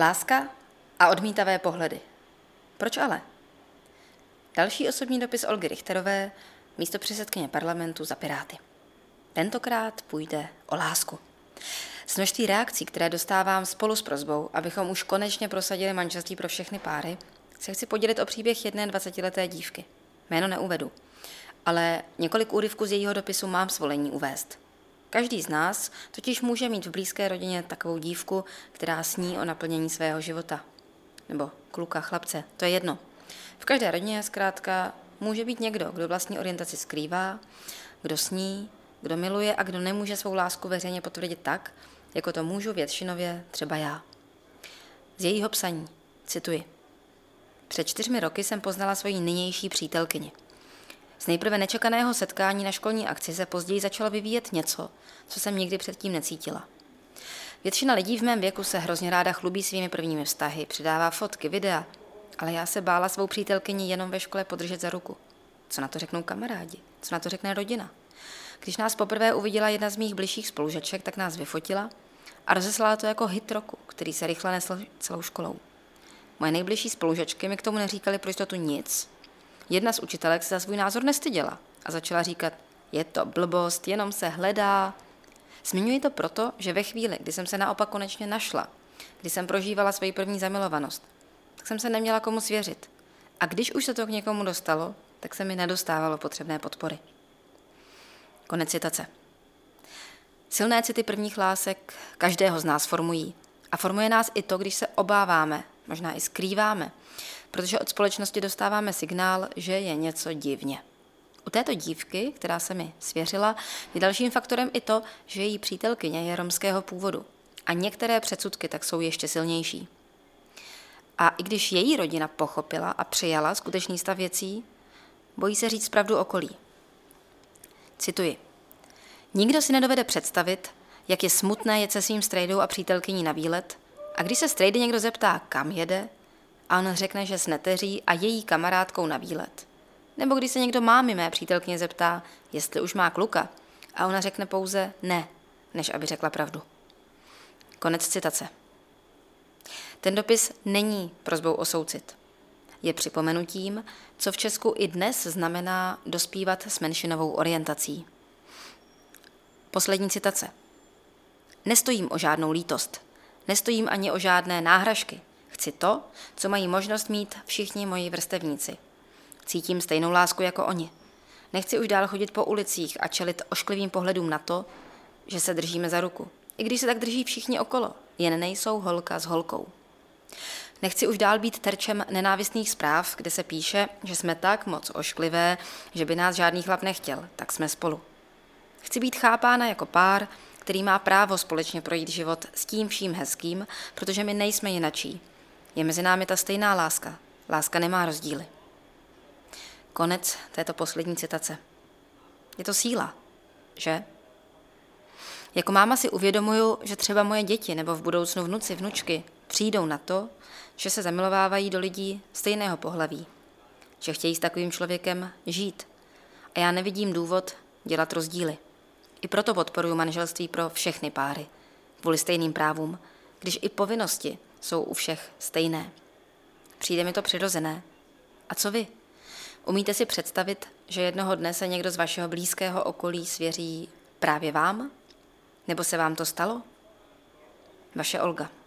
Láska a odmítavé pohledy. Proč ale? Další osobní dopis Olgy Richterové, místo předsedkyně parlamentu za Piráty. Tentokrát půjde o lásku. S množství reakcí, které dostávám spolu s prozbou, abychom už konečně prosadili manželství pro všechny páry, se chci podělit o příběh jedné 20-leté dívky. Jméno neuvedu, ale několik úryvků z jejího dopisu mám svolení uvést. Každý z nás totiž může mít v blízké rodině takovou dívku, která sní o naplnění svého života. Nebo kluka, chlapce, to je jedno. V každé rodině zkrátka může být někdo, kdo vlastní orientaci skrývá, kdo sní, kdo miluje a kdo nemůže svou lásku veřejně potvrdit tak, jako to můžu většinově třeba já. Z jejího psaní, cituji. Před čtyřmi roky jsem poznala svoji nynější přítelkyni – z nejprve nečekaného setkání na školní akci se později začalo vyvíjet něco, co jsem nikdy předtím necítila. Většina lidí v mém věku se hrozně ráda chlubí svými prvními vztahy, přidává fotky, videa, ale já se bála svou přítelkyni jenom ve škole podržet za ruku. Co na to řeknou kamarádi? Co na to řekne rodina? Když nás poprvé uviděla jedna z mých bližších spolužaček, tak nás vyfotila a rozeslala to jako hit roku, který se rychle nesl celou školou. Moje nejbližší spolužačky mi k tomu neříkali pro jistotu nic, Jedna z učitelek se za svůj názor nestyděla a začala říkat, je to blbost, jenom se hledá. Zmiňuji to proto, že ve chvíli, kdy jsem se naopak konečně našla, kdy jsem prožívala svoji první zamilovanost, tak jsem se neměla komu svěřit. A když už se to k někomu dostalo, tak se mi nedostávalo potřebné podpory. Konec citace. Silné city prvních lásek každého z nás formují. A formuje nás i to, když se obáváme, možná i skrýváme, protože od společnosti dostáváme signál, že je něco divně. U této dívky, která se mi svěřila, je dalším faktorem i to, že její přítelkyně je romského původu a některé předsudky tak jsou ještě silnější. A i když její rodina pochopila a přijala skutečný stav věcí, bojí se říct pravdu okolí. Cituji. Nikdo si nedovede představit, jak je smutné jet se svým strejdou a přítelkyní na výlet a když se strejdy někdo zeptá, kam jede, a on řekne, že s neteří a její kamarádkou na výlet. Nebo když se někdo mámy mé přítelkyně zeptá, jestli už má kluka, a ona řekne pouze ne, než aby řekla pravdu. Konec citace. Ten dopis není prozbou o soucit. Je připomenutím, co v Česku i dnes znamená dospívat s menšinovou orientací. Poslední citace. Nestojím o žádnou lítost. Nestojím ani o žádné náhražky. Chci to, co mají možnost mít všichni moji vrstevníci. Cítím stejnou lásku jako oni. Nechci už dál chodit po ulicích a čelit ošklivým pohledům na to, že se držíme za ruku. I když se tak drží všichni okolo, jen nejsou holka s holkou. Nechci už dál být terčem nenávistných zpráv, kde se píše, že jsme tak moc ošklivé, že by nás žádný chlap nechtěl, tak jsme spolu. Chci být chápána jako pár, který má právo společně projít život s tím vším hezkým, protože my nejsme jinačí je mezi námi ta stejná láska. Láska nemá rozdíly. Konec této poslední citace. Je to síla, že? Jako máma si uvědomuju, že třeba moje děti nebo v budoucnu vnuci, vnučky přijdou na to, že se zamilovávají do lidí stejného pohlaví, že chtějí s takovým člověkem žít. A já nevidím důvod dělat rozdíly. I proto podporuji manželství pro všechny páry, kvůli stejným právům, když i povinnosti jsou u všech stejné. Přijde mi to přirozené. A co vy? Umíte si představit, že jednoho dne se někdo z vašeho blízkého okolí svěří právě vám? Nebo se vám to stalo? Vaše Olga.